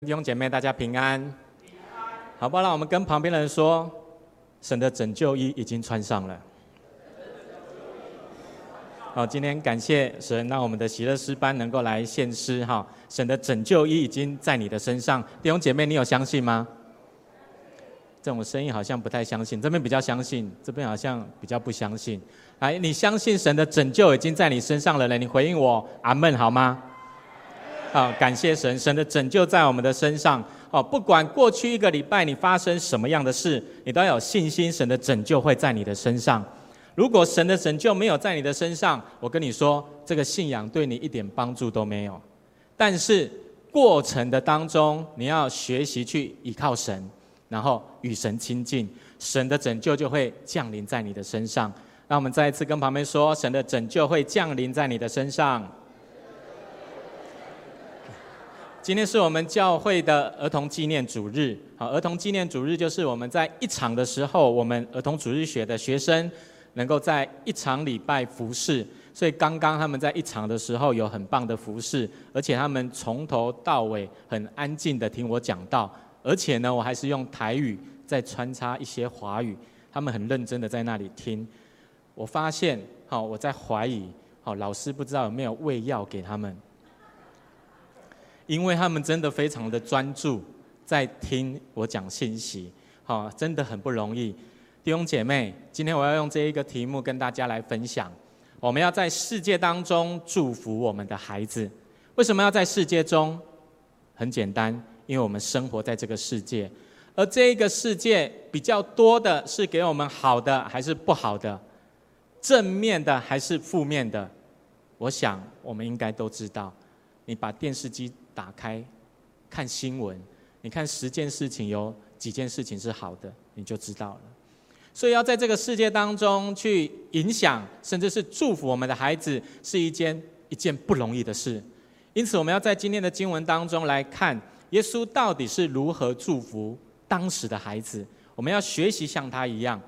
弟兄姐妹，大家平安。好不好？让我们跟旁边的人说，神的拯救衣已经穿上了。好，今天感谢神，让我们的喜乐诗班能够来献诗哈。神的拯救衣已经在你的身上，弟兄姐妹，你有相信吗？这种声音好像不太相信，这边比较相信，这边好像比较不相信。来，你相信神的拯救已经在你身上了呢？你回应我，阿门，好吗？好，感谢神，神的拯救在我们的身上。哦，不管过去一个礼拜你发生什么样的事，你都要有信心，神的拯救会在你的身上。如果神的拯救没有在你的身上，我跟你说，这个信仰对你一点帮助都没有。但是过程的当中，你要学习去依靠神，然后与神亲近，神的拯救就会降临在你的身上。让我们再一次跟旁边说，神的拯救会降临在你的身上。今天是我们教会的儿童纪念主日。好，儿童纪念主日就是我们在一场的时候，我们儿童主日学的学生能够在一场礼拜服侍。所以刚刚他们在一场的时候有很棒的服侍，而且他们从头到尾很安静的听我讲道，而且呢，我还是用台语再穿插一些华语，他们很认真的在那里听。我发现，好，我在怀疑，好，老师不知道有没有喂药给他们。因为他们真的非常的专注，在听我讲信息，好，真的很不容易。弟兄姐妹，今天我要用这一个题目跟大家来分享。我们要在世界当中祝福我们的孩子。为什么要在世界中？很简单，因为我们生活在这个世界，而这一个世界比较多的是给我们好的还是不好的？正面的还是负面的？我想我们应该都知道。你把电视机。打开看新闻，你看十件事情有几件事情是好的，你就知道了。所以要在这个世界当中去影响，甚至是祝福我们的孩子，是一件一件不容易的事。因此，我们要在今天的经文当中来看，耶稣到底是如何祝福当时的孩子。我们要学习像他一样。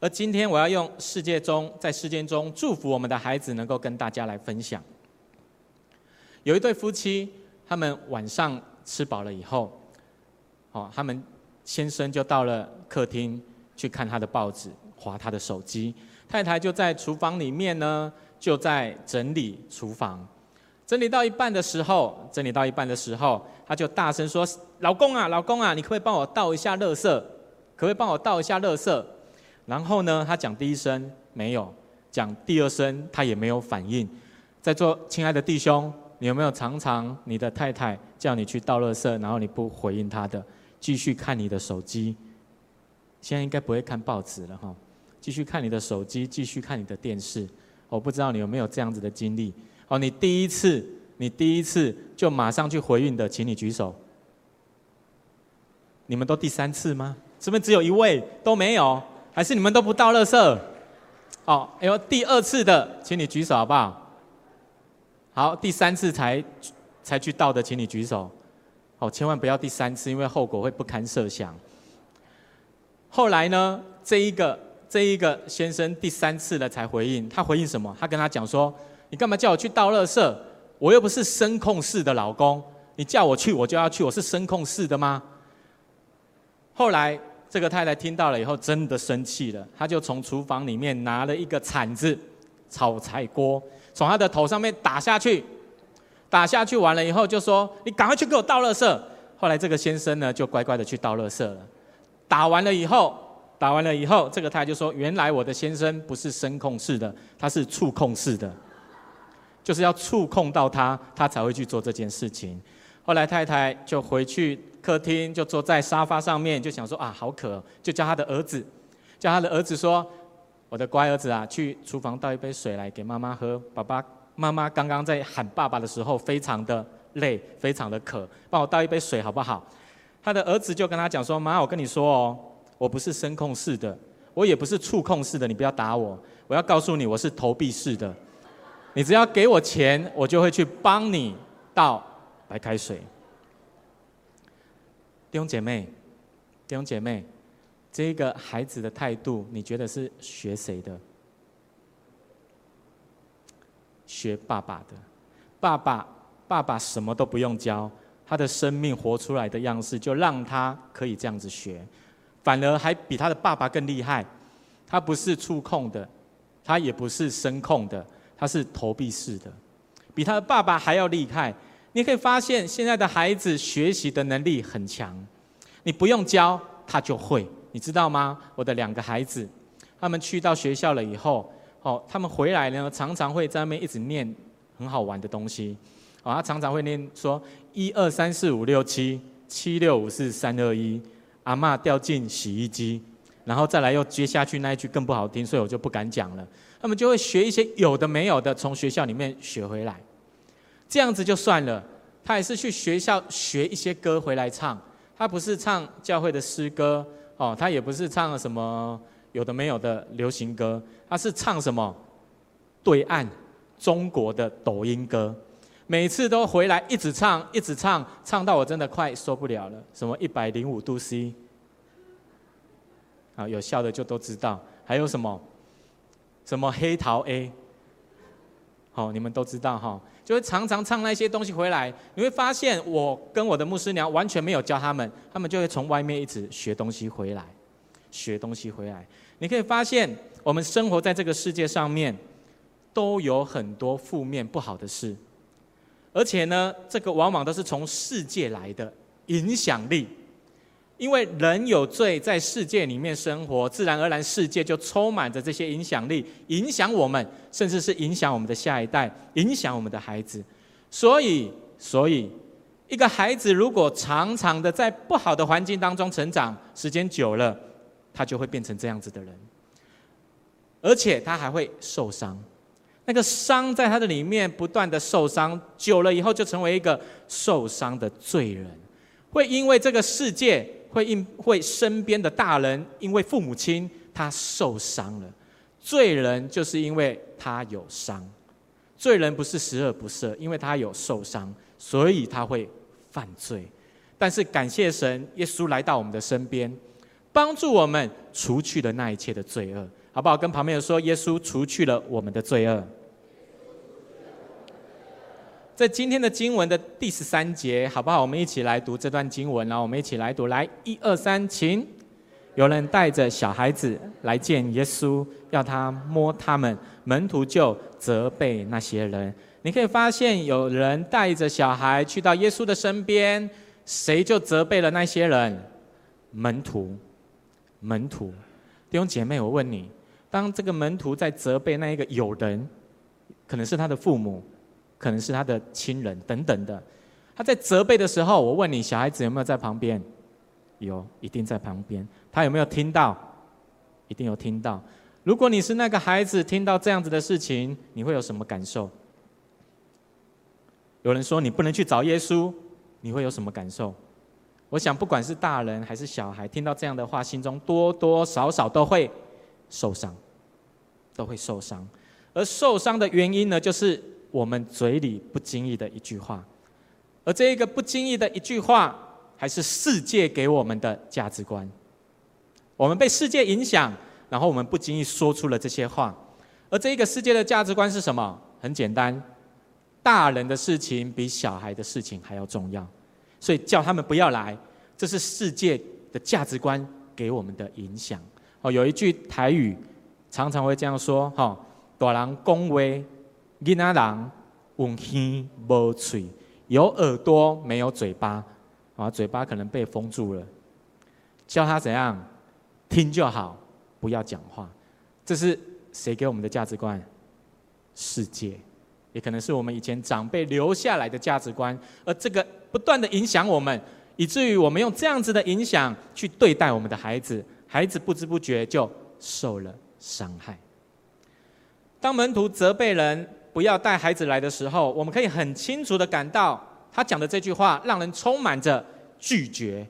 而今天我要用世界中在世界中祝福我们的孩子，能够跟大家来分享。有一对夫妻。他们晚上吃饱了以后，哦，他们先生就到了客厅去看他的报纸，滑他的手机。太太就在厨房里面呢，就在整理厨房。整理到一半的时候，整理到一半的时候，他就大声说：“老公啊，老公啊，你可不可以帮我倒一下垃圾？可不可以帮我倒一下垃圾？”然后呢，他讲第一声没有，讲第二声他也没有反应。在座亲爱的弟兄。你有没有常常你的太太叫你去倒垃圾，然后你不回应她的，继续看你的手机？现在应该不会看报纸了哈，继续看你的手机，继续看你的电视。我不知道你有没有这样子的经历？哦，你第一次，你第一次就马上去回应的，请你举手。你们都第三次吗？是不是只有一位都没有？还是你们都不倒垃圾？哦，哎呦，第二次的，请你举手好不好？好，第三次才才去倒的，请你举手。哦，千万不要第三次，因为后果会不堪设想。后来呢，这一个这一个先生第三次了才回应，他回应什么？他跟他讲说：“你干嘛叫我去倒垃圾？我又不是声控室的老公，你叫我去我就要去，我是声控室的吗？”后来这个太太听到了以后，真的生气了，她就从厨房里面拿了一个铲子、炒菜锅。从他的头上面打下去，打下去完了以后就说：“你赶快去给我倒垃圾。”后来这个先生呢就乖乖的去倒垃圾了。打完了以后，打完了以后，这个太太就说：“原来我的先生不是声控式的，他是触控式的，就是要触控到他，他才会去做这件事情。”后来太太就回去客厅，就坐在沙发上面，就想说：“啊，好渴。”就叫他的儿子，叫他的儿子说。我的乖儿子啊，去厨房倒一杯水来给妈妈喝。爸爸妈妈刚刚在喊爸爸的时候，非常的累，非常的渴，帮我倒一杯水好不好？他的儿子就跟他讲说：“妈，我跟你说哦，我不是声控式的，我也不是触控式的，你不要打我。我要告诉你，我是投币式的。你只要给我钱，我就会去帮你倒白开水。”弟兄姐妹，弟兄姐妹。这个孩子的态度，你觉得是学谁的？学爸爸的。爸爸，爸爸什么都不用教，他的生命活出来的样式，就让他可以这样子学，反而还比他的爸爸更厉害。他不是触控的，他也不是声控的，他是投币式的，比他的爸爸还要厉害。你可以发现，现在的孩子学习的能力很强，你不用教他就会，你知道吗？我的两个孩子，他们去到学校了以后，哦，他们回来呢，常常会在那边一直念很好玩的东西。哦，他常常会念说一二三四五六七七六五四三二一，阿嬷掉进洗衣机，然后再来又接下去那一句更不好听，所以我就不敢讲了。他们就会学一些有的没有的，从学校里面学回来，这样子就算了。他也是去学校学一些歌回来唱，他不是唱教会的诗歌哦，他也不是唱什么有的没有的流行歌，他是唱什么对岸中国的抖音歌。每次都回来一直唱，一直唱，唱到我真的快受不了了。什么一百零五度 C，啊，有效的就都知道。还有什么，什么黑桃 A，好，你们都知道哈。就会常常唱那些东西回来，你会发现我跟我的牧师娘完全没有教他们，他们就会从外面一直学东西回来，学东西回来。你可以发现，我们生活在这个世界上面，都有很多负面不好的事。而且呢，这个往往都是从世界来的影响力，因为人有罪，在世界里面生活，自然而然世界就充满着这些影响力，影响我们，甚至是影响我们的下一代，影响我们的孩子。所以，所以一个孩子如果常常的在不好的环境当中成长，时间久了，他就会变成这样子的人，而且他还会受伤。那个伤在他的里面不断的受伤，久了以后就成为一个受伤的罪人，会因为这个世界，会因会身边的大人，因为父母亲他受伤了，罪人就是因为他有伤，罪人不是十恶不赦，因为他有受伤，所以他会犯罪。但是感谢神，耶稣来到我们的身边，帮助我们除去了那一切的罪恶，好不好？跟旁边人说，耶稣除去了我们的罪恶。在今天的经文的第十三节，好不好？我们一起来读这段经文，然后我们一起来读，来，一二三，请。有人带着小孩子来见耶稣，要他摸他们，门徒就责备那些人。你可以发现，有人带着小孩去到耶稣的身边，谁就责备了那些人？门徒，门徒。弟兄姐妹，我问你，当这个门徒在责备那一个友人，可能是他的父母。可能是他的亲人等等的，他在责备的时候，我问你，小孩子有没有在旁边？有，一定在旁边。他有没有听到？一定有听到。如果你是那个孩子，听到这样子的事情，你会有什么感受？有人说你不能去找耶稣，你会有什么感受？我想，不管是大人还是小孩，听到这样的话，心中多多少少都会受伤，都会受伤。而受伤的原因呢，就是。我们嘴里不经意的一句话，而这一个不经意的一句话，还是世界给我们的价值观。我们被世界影响，然后我们不经意说出了这些话。而这一个世界的价值观是什么？很简单，大人的事情比小孩的事情还要重要，所以叫他们不要来。这是世界的价值观给我们的影响。哦，有一句台语常常会这样说：哈，大人恭维。囡仔人有耳无嘴，有耳朵没有嘴巴，啊，嘴巴可能被封住了。教他怎样听就好，不要讲话。这是谁给我们的价值观？世界，也可能是我们以前长辈留下来的价值观，而这个不断的影响我们，以至于我们用这样子的影响去对待我们的孩子，孩子不知不觉就受了伤害。当门徒责备人，不要带孩子来的时候，我们可以很清楚的感到，他讲的这句话让人充满着拒绝，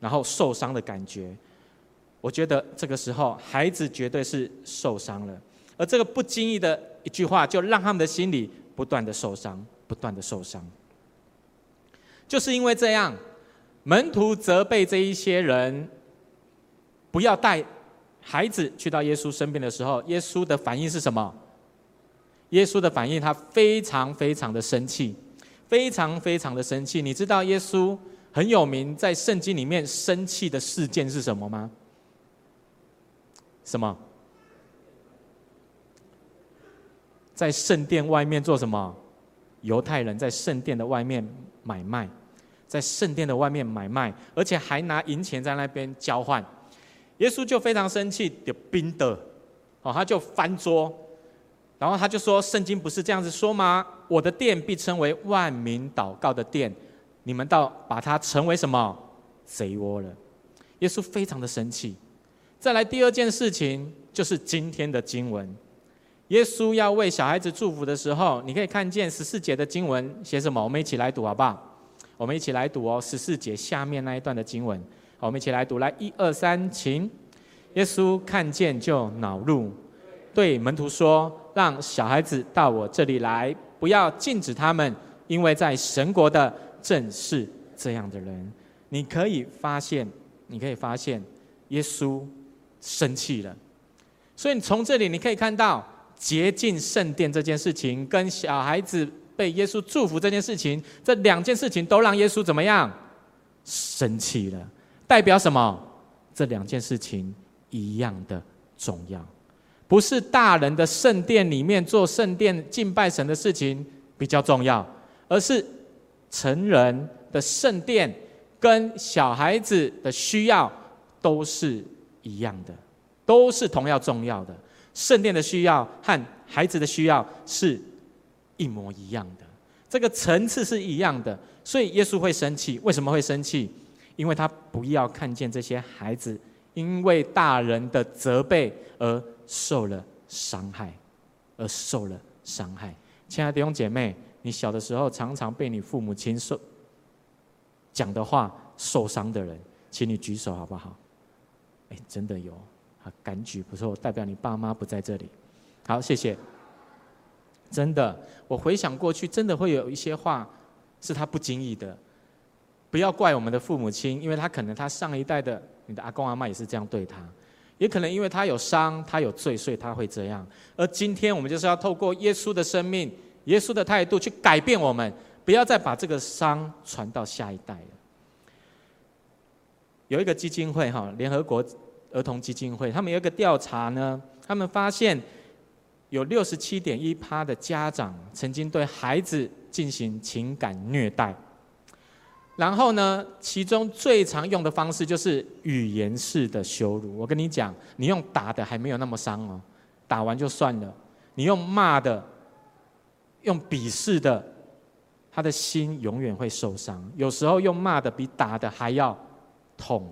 然后受伤的感觉。我觉得这个时候孩子绝对是受伤了，而这个不经意的一句话，就让他们的心里不断的受伤，不断的受伤。就是因为这样，门徒责备这一些人，不要带孩子去到耶稣身边的时候，耶稣的反应是什么？耶稣的反应，他非常非常的生气，非常非常的生气。你知道耶稣很有名，在圣经里面生气的事件是什么吗？什么？在圣殿外面做什么？犹太人在圣殿的外面买卖，在圣殿的外面买卖，而且还拿银钱在那边交换。耶稣就非常生气，就冰的，哦，他就翻桌，然后他就说：“圣经不是这样子说吗？我的殿必称为万民祷告的殿，你们倒把它成为什么贼窝了？”耶稣非常的生气。再来第二件事情，就是今天的经文，耶稣要为小孩子祝福的时候，你可以看见十四节的经文写什么？我们一起来读好不好？我们一起来读哦，十四节下面那一段的经文。我们一起来读，来一二三，请。耶稣看见就恼怒，对门徒说：“让小孩子到我这里来，不要禁止他们，因为在神国的正是这样的人。”你可以发现，你可以发现，耶稣生气了。所以你从这里你可以看到，洁净圣殿这件事情，跟小孩子被耶稣祝福这件事情，这两件事情都让耶稣怎么样？生气了。代表什么？这两件事情一样的重要，不是大人的圣殿里面做圣殿敬拜神的事情比较重要，而是成人的圣殿跟小孩子的需要都是一样的，都是同样重要的。圣殿的需要和孩子的需要是一模一样的，这个层次是一样的，所以耶稣会生气。为什么会生气？因为他不要看见这些孩子因为大人的责备而受了伤害，而受了伤害。亲爱的弟兄姐妹，你小的时候常常被你父母亲受讲的话受伤的人，请你举手好不好？哎，真的有，啊敢举不错，代表你爸妈不在这里。好，谢谢。真的，我回想过去，真的会有一些话是他不经意的。不要怪我们的父母亲，因为他可能他上一代的你的阿公阿嬷也是这样对他，也可能因为他有伤，他有罪，所以他会这样。而今天我们就是要透过耶稣的生命、耶稣的态度去改变我们，不要再把这个伤传到下一代了。有一个基金会哈，联合国儿童基金会，他们有一个调查呢，他们发现有六十七点一趴的家长曾经对孩子进行情感虐待。然后呢，其中最常用的方式就是语言式的羞辱。我跟你讲，你用打的还没有那么伤哦，打完就算了。你用骂的，用鄙视的，他的心永远会受伤。有时候用骂的比打的还要痛。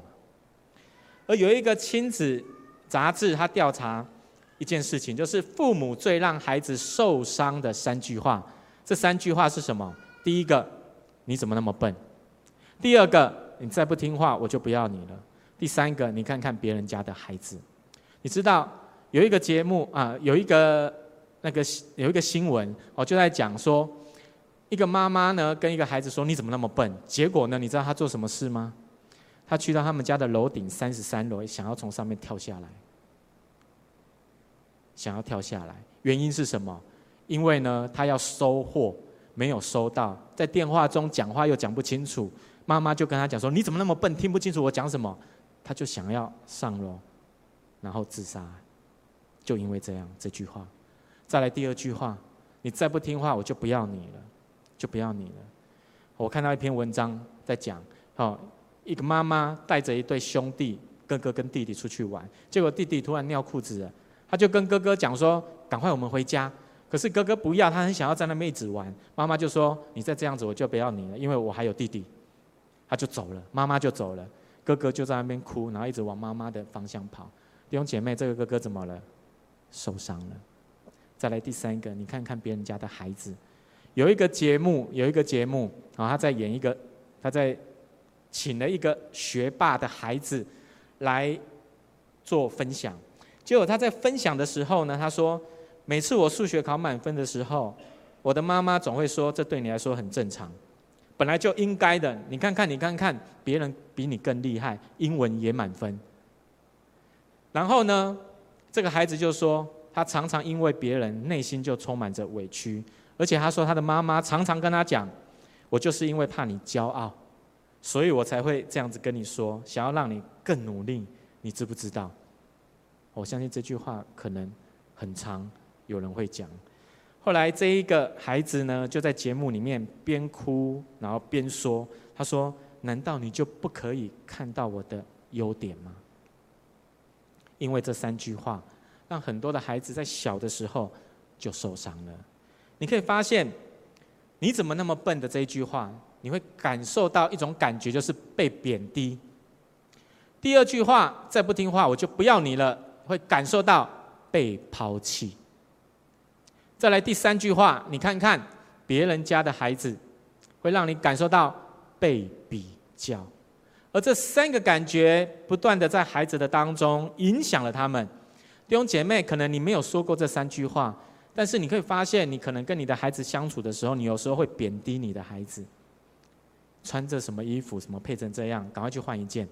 而有一个亲子杂志，他调查一件事情，就是父母最让孩子受伤的三句话。这三句话是什么？第一个，你怎么那么笨？第二个，你再不听话，我就不要你了。第三个，你看看别人家的孩子，你知道有一个节目啊，有一个那个有一个新闻哦，就在讲说，一个妈妈呢跟一个孩子说：“你怎么那么笨？”结果呢，你知道他做什么事吗？他去到他们家的楼顶三十三楼，想要从上面跳下来，想要跳下来。原因是什么？因为呢，他要收货，没有收到，在电话中讲话又讲不清楚。妈妈就跟他讲说：“你怎么那么笨，听不清楚我讲什么？”他就想要上楼，然后自杀。就因为这样这句话，再来第二句话：“你再不听话，我就不要你了，就不要你了。”我看到一篇文章在讲，哦，一个妈妈带着一对兄弟哥哥跟弟弟出去玩，结果弟弟突然尿裤子了，他就跟哥哥讲说：“赶快我们回家。”可是哥哥不要，他很想要在那妹子玩。妈妈就说：“你再这样子，我就不要你了，因为我还有弟弟。”他就走了，妈妈就走了，哥哥就在那边哭，然后一直往妈妈的方向跑。弟兄姐妹，这个哥哥怎么了？受伤了。再来第三个，你看看别人家的孩子，有一个节目，有一个节目，然后他在演一个，他在请了一个学霸的孩子来做分享。结果他在分享的时候呢，他说：“每次我数学考满分的时候，我的妈妈总会说，这对你来说很正常。”本来就应该的，你看看，你看看，别人比你更厉害，英文也满分。然后呢，这个孩子就说，他常常因为别人内心就充满着委屈，而且他说他的妈妈常常跟他讲，我就是因为怕你骄傲，所以我才会这样子跟你说，想要让你更努力。你知不知道？我相信这句话可能很常有人会讲。后来这一个孩子呢，就在节目里面边哭然后边说：“他说，难道你就不可以看到我的优点吗？”因为这三句话，让很多的孩子在小的时候就受伤了。你可以发现。你怎么那么笨的这一句话，你会感受到一种感觉，就是被贬低。第二句话，再不听话我就不要你了，会感受到被抛弃。再来第三句话，你看看别人家的孩子，会让你感受到被比较，而这三个感觉不断的在孩子的当中影响了他们。弟兄姐妹，可能你没有说过这三句话。但是你可以发现，你可能跟你的孩子相处的时候，你有时候会贬低你的孩子，穿着什么衣服，什么配成这样，赶快去换一件。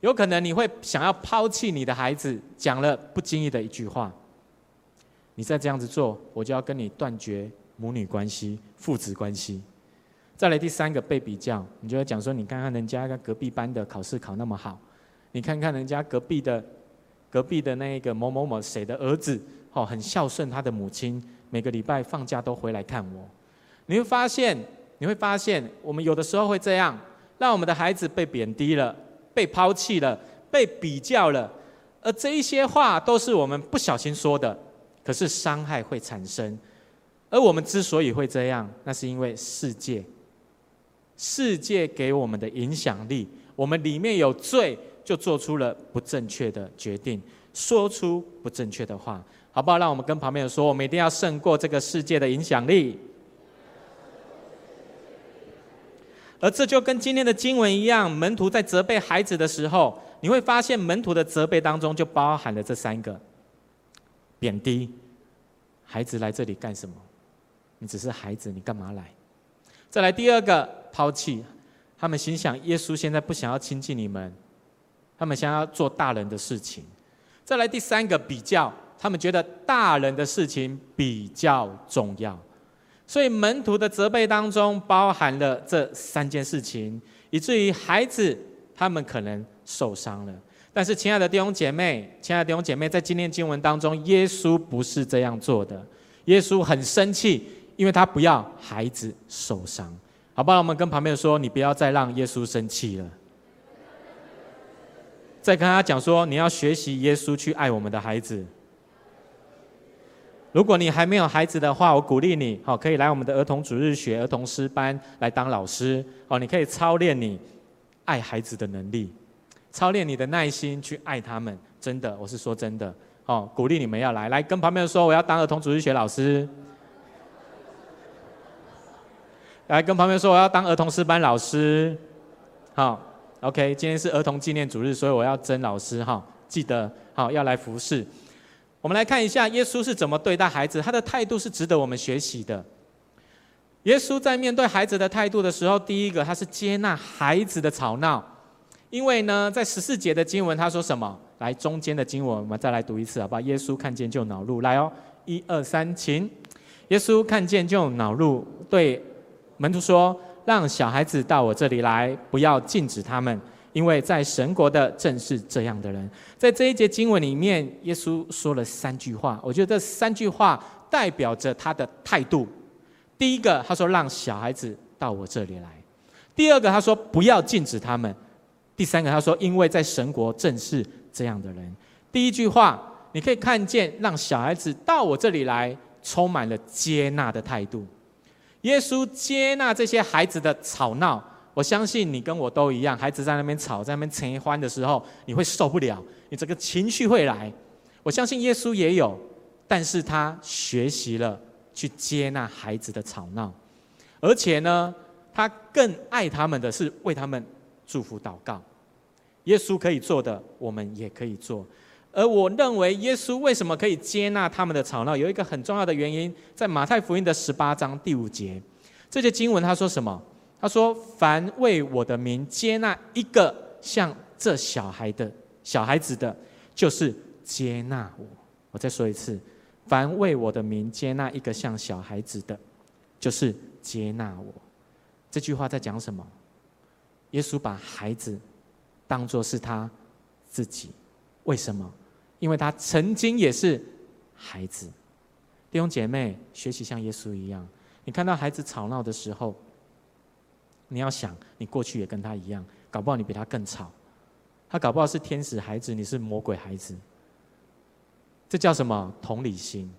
有可能你会想要抛弃你的孩子，讲了不经意的一句话，你再这样子做，我就要跟你断绝母女关系、父子关系。再来第三个被比较，你就会讲说，你看看人家隔壁班的考试考那么好，你看看人家隔壁的隔壁的那个某某某谁的儿子。哦，很孝顺他的母亲，每个礼拜放假都回来看我。你会发现，你会发现，我们有的时候会这样，让我们的孩子被贬低了，被抛弃了，被比较了。而这一些话都是我们不小心说的，可是伤害会产生。而我们之所以会这样，那是因为世界，世界给我们的影响力，我们里面有罪，就做出了不正确的决定，说出不正确的话。好不好？让我们跟旁边人说，我们一定要胜过这个世界的影响力。而这就跟今天的经文一样，门徒在责备孩子的时候，你会发现门徒的责备当中就包含了这三个：贬低孩子来这里干什么？你只是孩子，你干嘛来？再来第二个抛弃，他们心想耶稣现在不想要亲近你们，他们想要做大人的事情。再来第三个比较。他们觉得大人的事情比较重要，所以门徒的责备当中包含了这三件事情，以至于孩子他们可能受伤了。但是，亲爱的弟兄姐妹，亲爱的弟兄姐妹，在今天经文当中，耶稣不是这样做的。耶稣很生气，因为他不要孩子受伤。好不好？我们跟旁边说，你不要再让耶稣生气了。再跟他讲说，你要学习耶稣去爱我们的孩子。如果你还没有孩子的话，我鼓励你，好，可以来我们的儿童主日学、儿童诗班来当老师，哦，你可以操练你爱孩子的能力，操练你的耐心去爱他们。真的，我是说真的，哦，鼓励你们要来，来跟旁边说，我要当儿童主日学老师，来跟旁边说，我要当儿童师班老师，好，OK，今天是儿童纪念主日，所以我要征老师，哈，记得，好，要来服侍。我们来看一下耶稣是怎么对待孩子，他的态度是值得我们学习的。耶稣在面对孩子的态度的时候，第一个他是接纳孩子的吵闹，因为呢，在十四节的经文他说什么？来，中间的经文我们再来读一次，好不好？耶稣看见就恼怒，来哦，一二三，请。耶稣看见就恼怒，对门徒说：“让小孩子到我这里来，不要禁止他们。”因为在神国的正是这样的人，在这一节经文里面，耶稣说了三句话，我觉得这三句话代表着他的态度。第一个，他说让小孩子到我这里来；第二个，他说不要禁止他们；第三个，他说因为在神国正是这样的人。第一句话，你可以看见让小孩子到我这里来，充满了接纳的态度。耶稣接纳这些孩子的吵闹。我相信你跟我都一样，孩子在那边吵，在那边陈欢的时候，你会受不了，你这个情绪会来。我相信耶稣也有，但是他学习了去接纳孩子的吵闹，而且呢，他更爱他们的是为他们祝福祷告。耶稣可以做的，我们也可以做。而我认为，耶稣为什么可以接纳他们的吵闹，有一个很重要的原因，在马太福音的十八章第五节，这些经文他说什么？他说：“凡为我的名接纳一个像这小孩的小孩子的，就是接纳我。”我再说一次：“凡为我的名接纳一个像小孩子的，就是接纳我。”这句话在讲什么？耶稣把孩子当作是他自己，为什么？因为他曾经也是孩子。弟兄姐妹，学习像耶稣一样，你看到孩子吵闹的时候，你要想，你过去也跟他一样，搞不好你比他更吵。他搞不好是天使孩子，你是魔鬼孩子。这叫什么？同理心。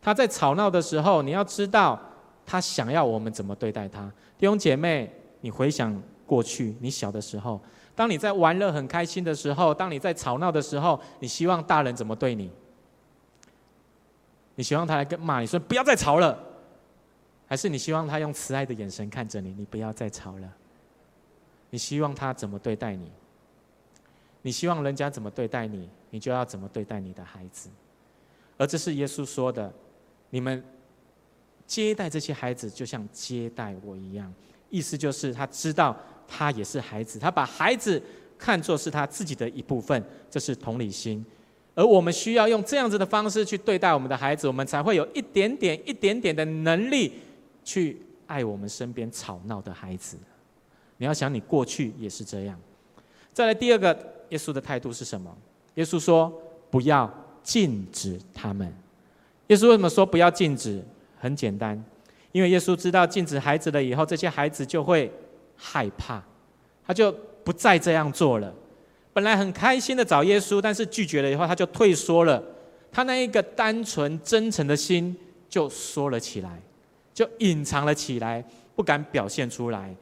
他在吵闹的时候，你要知道他想要我们怎么对待他。弟兄姐妹，你回想过去，你小的时候，当你在玩乐很开心的时候，当你在吵闹的时候，你希望大人怎么对你？你希望他来跟骂你说不要再吵了，还是你希望他用慈爱的眼神看着你？你不要再吵了。你希望他怎么对待你？你希望人家怎么对待你，你就要怎么对待你的孩子。而这是耶稣说的。你们接待这些孩子，就像接待我一样，意思就是他知道他也是孩子，他把孩子看作是他自己的一部分，这是同理心。而我们需要用这样子的方式去对待我们的孩子，我们才会有一点点、一点点的能力去爱我们身边吵闹的孩子。你要想，你过去也是这样。再来第二个，耶稣的态度是什么？耶稣说：“不要禁止他们。”耶稣为什么说不要禁止？很简单，因为耶稣知道禁止孩子了以后，这些孩子就会害怕，他就不再这样做了。本来很开心的找耶稣，但是拒绝了以后，他就退缩了。他那一个单纯真诚的心就缩了起来，就隐藏了起来，不敢表现出来。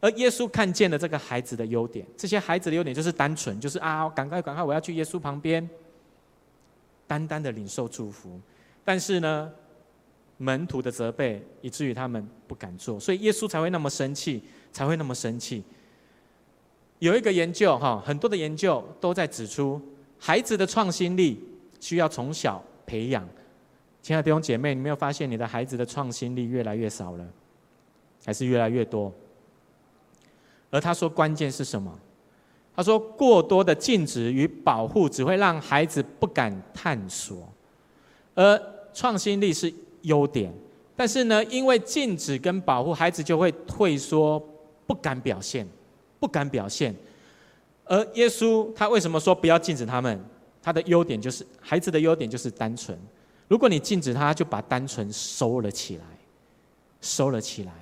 而耶稣看见了这个孩子的优点，这些孩子的优点就是单纯，就是啊，赶快赶快，我要去耶稣旁边，单单的领受祝福。但是呢，门徒的责备以至于他们不敢做，所以耶稣才会那么生气，才会那么生气。有一个研究哈，很多的研究都在指出，孩子的创新力需要从小培养。亲爱的弟兄姐妹，你没有发现你的孩子的创新力越来越少了，还是越来越多？而他说关键是什么？他说过多的禁止与保护只会让孩子不敢探索。而创新力是优点，但是呢，因为禁止跟保护，孩子就会退缩，不敢表现，不敢表现。而耶稣他为什么说不要禁止他们？他的优点就是孩子的优点就是单纯。如果你禁止他，就把单纯收了起来，收了起来。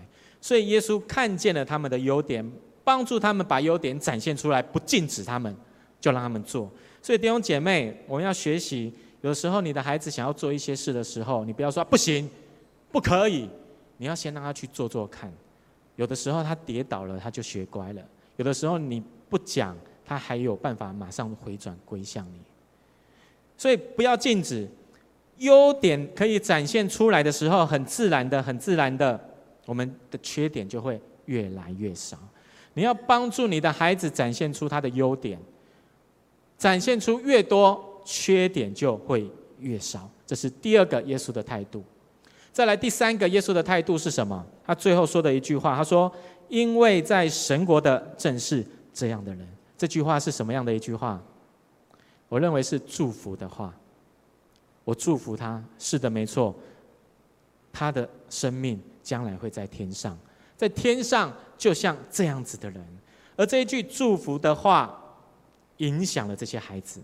所以耶稣看见了他们的优点，帮助他们把优点展现出来，不禁止他们，就让他们做。所以弟兄姐妹，我们要学习。有时候，你的孩子想要做一些事的时候，你不要说不行，不可以，你要先让他去做做看。有的时候他跌倒了，他就学乖了；有的时候你不讲，他还有办法马上回转归向你。所以不要禁止，优点可以展现出来的时候，很自然的、很自然的，我们的缺点就会越来越少。你要帮助你的孩子展现出他的优点，展现出越多。缺点就会越少，这是第二个耶稣的态度。再来第三个耶稣的态度是什么？他最后说的一句话，他说：“因为在神国的正是这样的人。”这句话是什么样的一句话？我认为是祝福的话。我祝福他，是的，没错。他的生命将来会在天上，在天上就像这样子的人。而这一句祝福的话，影响了这些孩子。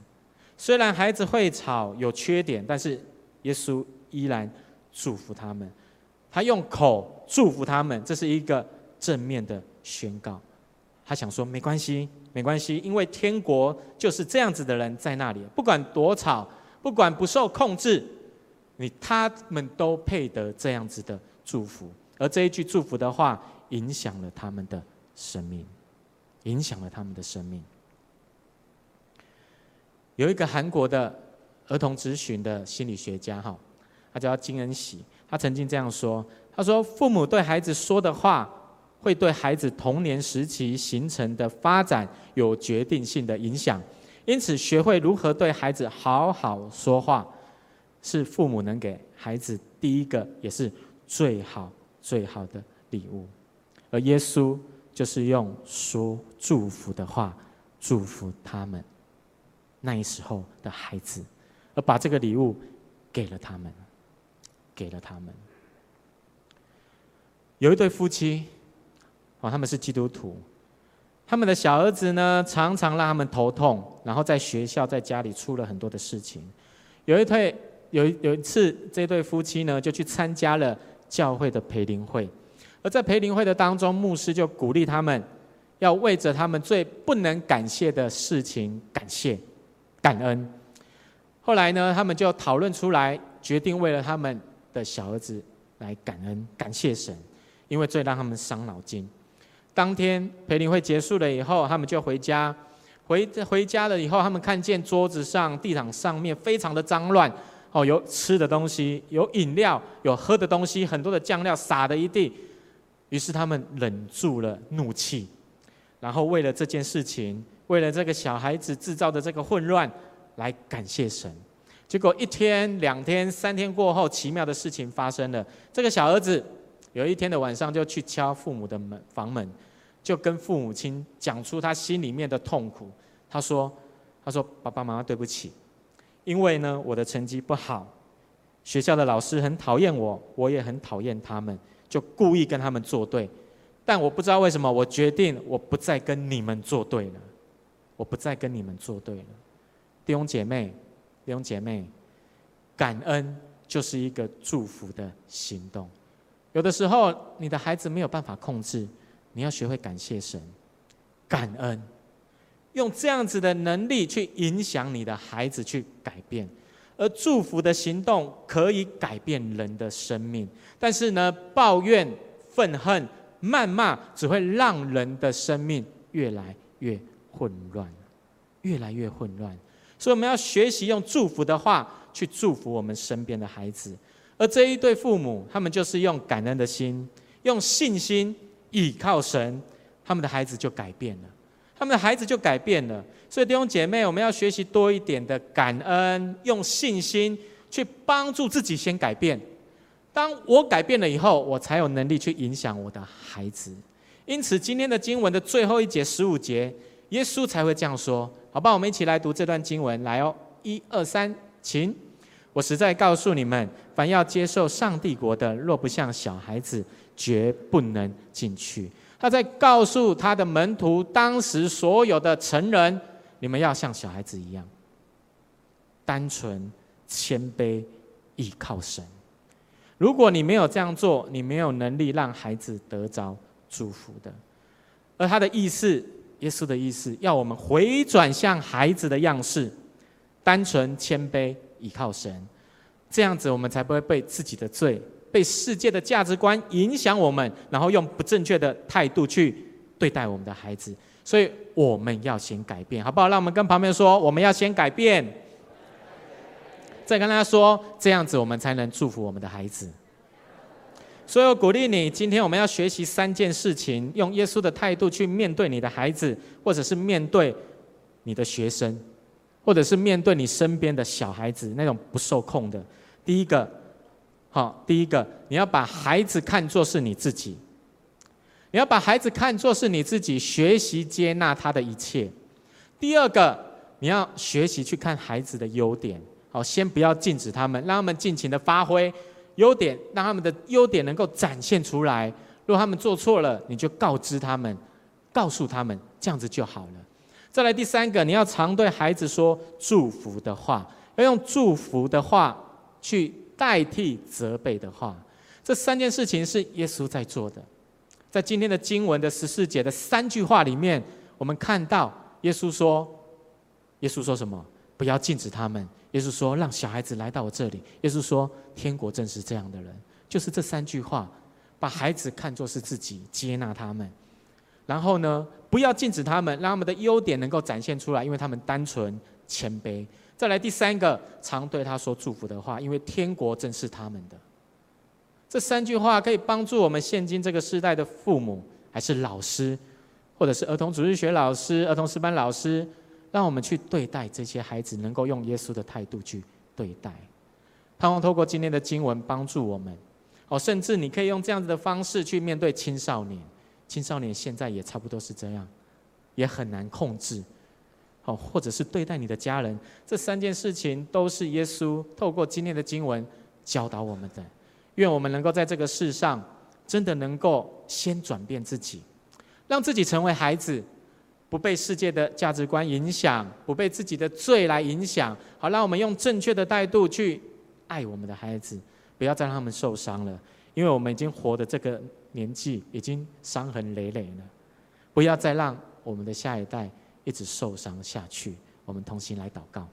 虽然孩子会吵，有缺点，但是耶稣依然祝福他们。他用口祝福他们，这是一个正面的宣告。他想说：没关系，没关系，因为天国就是这样子的人在那里，不管多吵，不管不受控制，你他们都配得这样子的祝福。而这一句祝福的话，影响了他们的生命，影响了他们的生命。有一个韩国的儿童咨询的心理学家，哈，他叫金恩喜，他曾经这样说：“他说，父母对孩子说的话，会对孩子童年时期形成的发展有决定性的影响。因此，学会如何对孩子好好说话，是父母能给孩子第一个也是最好最好的礼物。而耶稣就是用说祝福的话祝福他们。”那时候的孩子，而把这个礼物给了他们，给了他们。有一对夫妻，哦，他们是基督徒。他们的小儿子呢，常常让他们头痛，然后在学校、在家里出了很多的事情。有一对，有有一次，这对夫妻呢，就去参加了教会的培灵会。而在培灵会的当中，牧师就鼓励他们，要为着他们最不能感谢的事情感谢、感恩。后来呢，他们就讨论出来，决定为了他们的小儿子来感恩、感谢神，因为最让他们伤脑筋。当天培灵会结束了以后，他们就回家。回回家了以后，他们看见桌子上、地毯上面非常的脏乱，哦，有吃的东西，有饮料，有喝的东西，很多的酱料洒了一地。于是他们忍住了怒气，然后为了这件事情，为了这个小孩子制造的这个混乱，来感谢神。结果一天、两天、三天过后，奇妙的事情发生了。这个小儿子有一天的晚上就去敲父母的门房门，就跟父母亲讲出他心里面的痛苦。他说：“他说爸爸妈妈对不起，因为呢我的成绩不好，学校的老师很讨厌我，我也很讨厌他们，就故意跟他们作对。但我不知道为什么，我决定我不再跟你们作对了，我不再跟你们作对了。弟兄姐妹。”弟兄姐妹，感恩就是一个祝福的行动。有的时候，你的孩子没有办法控制，你要学会感谢神，感恩，用这样子的能力去影响你的孩子去改变。而祝福的行动可以改变人的生命，但是呢，抱怨、愤恨、谩骂只会让人的生命越来越混乱，越来越混乱。所以我们要学习用祝福的话去祝福我们身边的孩子，而这一对父母，他们就是用感恩的心，用信心倚靠神，他们的孩子就改变了，他们的孩子就改变了。所以弟兄姐妹，我们要学习多一点的感恩，用信心去帮助自己先改变。当我改变了以后，我才有能力去影响我的孩子。因此，今天的经文的最后一节十五节，耶稣才会这样说。好吧，我们一起来读这段经文，来哦，一二三，请。我实在告诉你们，凡要接受上帝国的，若不像小孩子，绝不能进去。他在告诉他的门徒，当时所有的成人，你们要像小孩子一样，单纯、谦卑、依靠神。如果你没有这样做，你没有能力让孩子得着祝福的。而他的意思。耶稣的意思，要我们回转向孩子的样式，单纯谦卑，倚靠神，这样子我们才不会被自己的罪、被世界的价值观影响我们，然后用不正确的态度去对待我们的孩子。所以我们要先改变，好不好？让我们跟旁边说，我们要先改变，再跟大家说，这样子我们才能祝福我们的孩子。所以我鼓励你，今天我们要学习三件事情，用耶稣的态度去面对你的孩子，或者是面对你的学生，或者是面对你身边的小孩子那种不受控的。第一个，好，第一个，你要把孩子看作是你自己，你要把孩子看作是你自己，学习接纳他的一切。第二个，你要学习去看孩子的优点，好，先不要禁止他们，让他们尽情的发挥。优点，让他们的优点能够展现出来。如果他们做错了，你就告知他们，告诉他们，这样子就好了。再来第三个，你要常对孩子说祝福的话，要用祝福的话去代替责备的话。这三件事情是耶稣在做的。在今天的经文的十四节的三句话里面，我们看到耶稣说：“耶稣说什么？不要禁止他们。”耶稣说：“让小孩子来到我这里。”耶稣说：“天国正是这样的人，就是这三句话，把孩子看作是自己，接纳他们。然后呢，不要禁止他们，让他们的优点能够展现出来，因为他们单纯谦卑。再来第三个，常对他说祝福的话，因为天国正是他们的。这三句话可以帮助我们现今这个时代的父母，还是老师，或者是儿童主日学老师、儿童师班老师。”让我们去对待这些孩子，能够用耶稣的态度去对待。盼望透过今天的经文帮助我们。哦，甚至你可以用这样子的方式去面对青少年。青少年现在也差不多是这样，也很难控制。哦，或者是对待你的家人，这三件事情都是耶稣透过今天的经文教导我们的。愿我们能够在这个世上，真的能够先转变自己，让自己成为孩子，不被世界的价值观影响，不被自己的罪来影响。好，让我们用正确的态度去爱我们的孩子，不要再让他们受伤了，因为我们已经活的这个年纪，已经伤痕累累了。不要再让我们的下一代一直受伤下去。我们同心来祷告。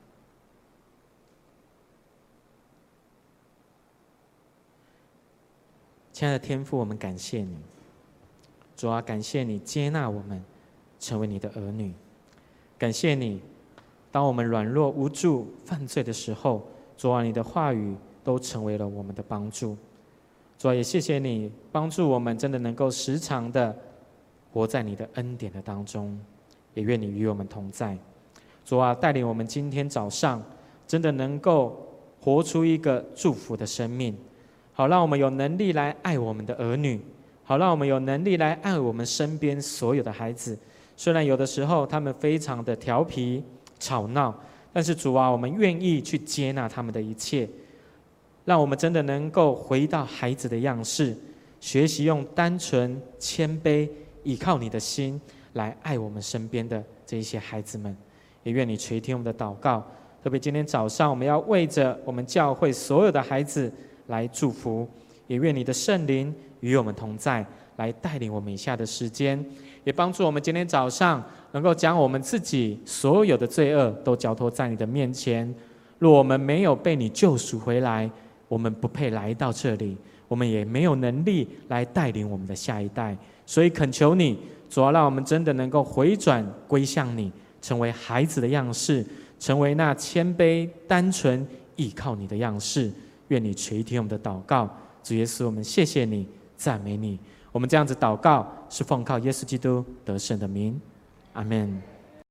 亲爱的天父，我们感谢你，主啊，感谢你接纳我们成为你的儿女，感谢你，当我们软弱无助、犯罪的时候，主啊，你的话语都成为了我们的帮助。主啊，也谢谢你帮助我们，真的能够时常的活在你的恩典的当中，也愿你与我们同在。主啊，带领我们今天早上真的能够活出一个祝福的生命。好，让我们有能力来爱我们的儿女；好，让我们有能力来爱我们身边所有的孩子。虽然有的时候他们非常的调皮、吵闹，但是主啊，我们愿意去接纳他们的一切，让我们真的能够回到孩子的样式，学习用单纯、谦卑、倚靠你的心来爱我们身边的这一些孩子们。也愿你垂听我们的祷告，特别今天早上，我们要为着我们教会所有的孩子。来祝福，也愿你的圣灵与我们同在，来带领我们以下的时间，也帮助我们今天早上能够将我们自己所有的罪恶都交托在你的面前。若我们没有被你救赎回来，我们不配来到这里，我们也没有能力来带领我们的下一代。所以恳求你，主要让我们真的能够回转归向你，成为孩子的样式，成为那谦卑、单纯、依靠你的样式。愿你垂听我们的祷告，主耶稣，我们谢谢你，赞美你。我们这样子祷告，是奉靠耶稣基督得胜的名，阿门。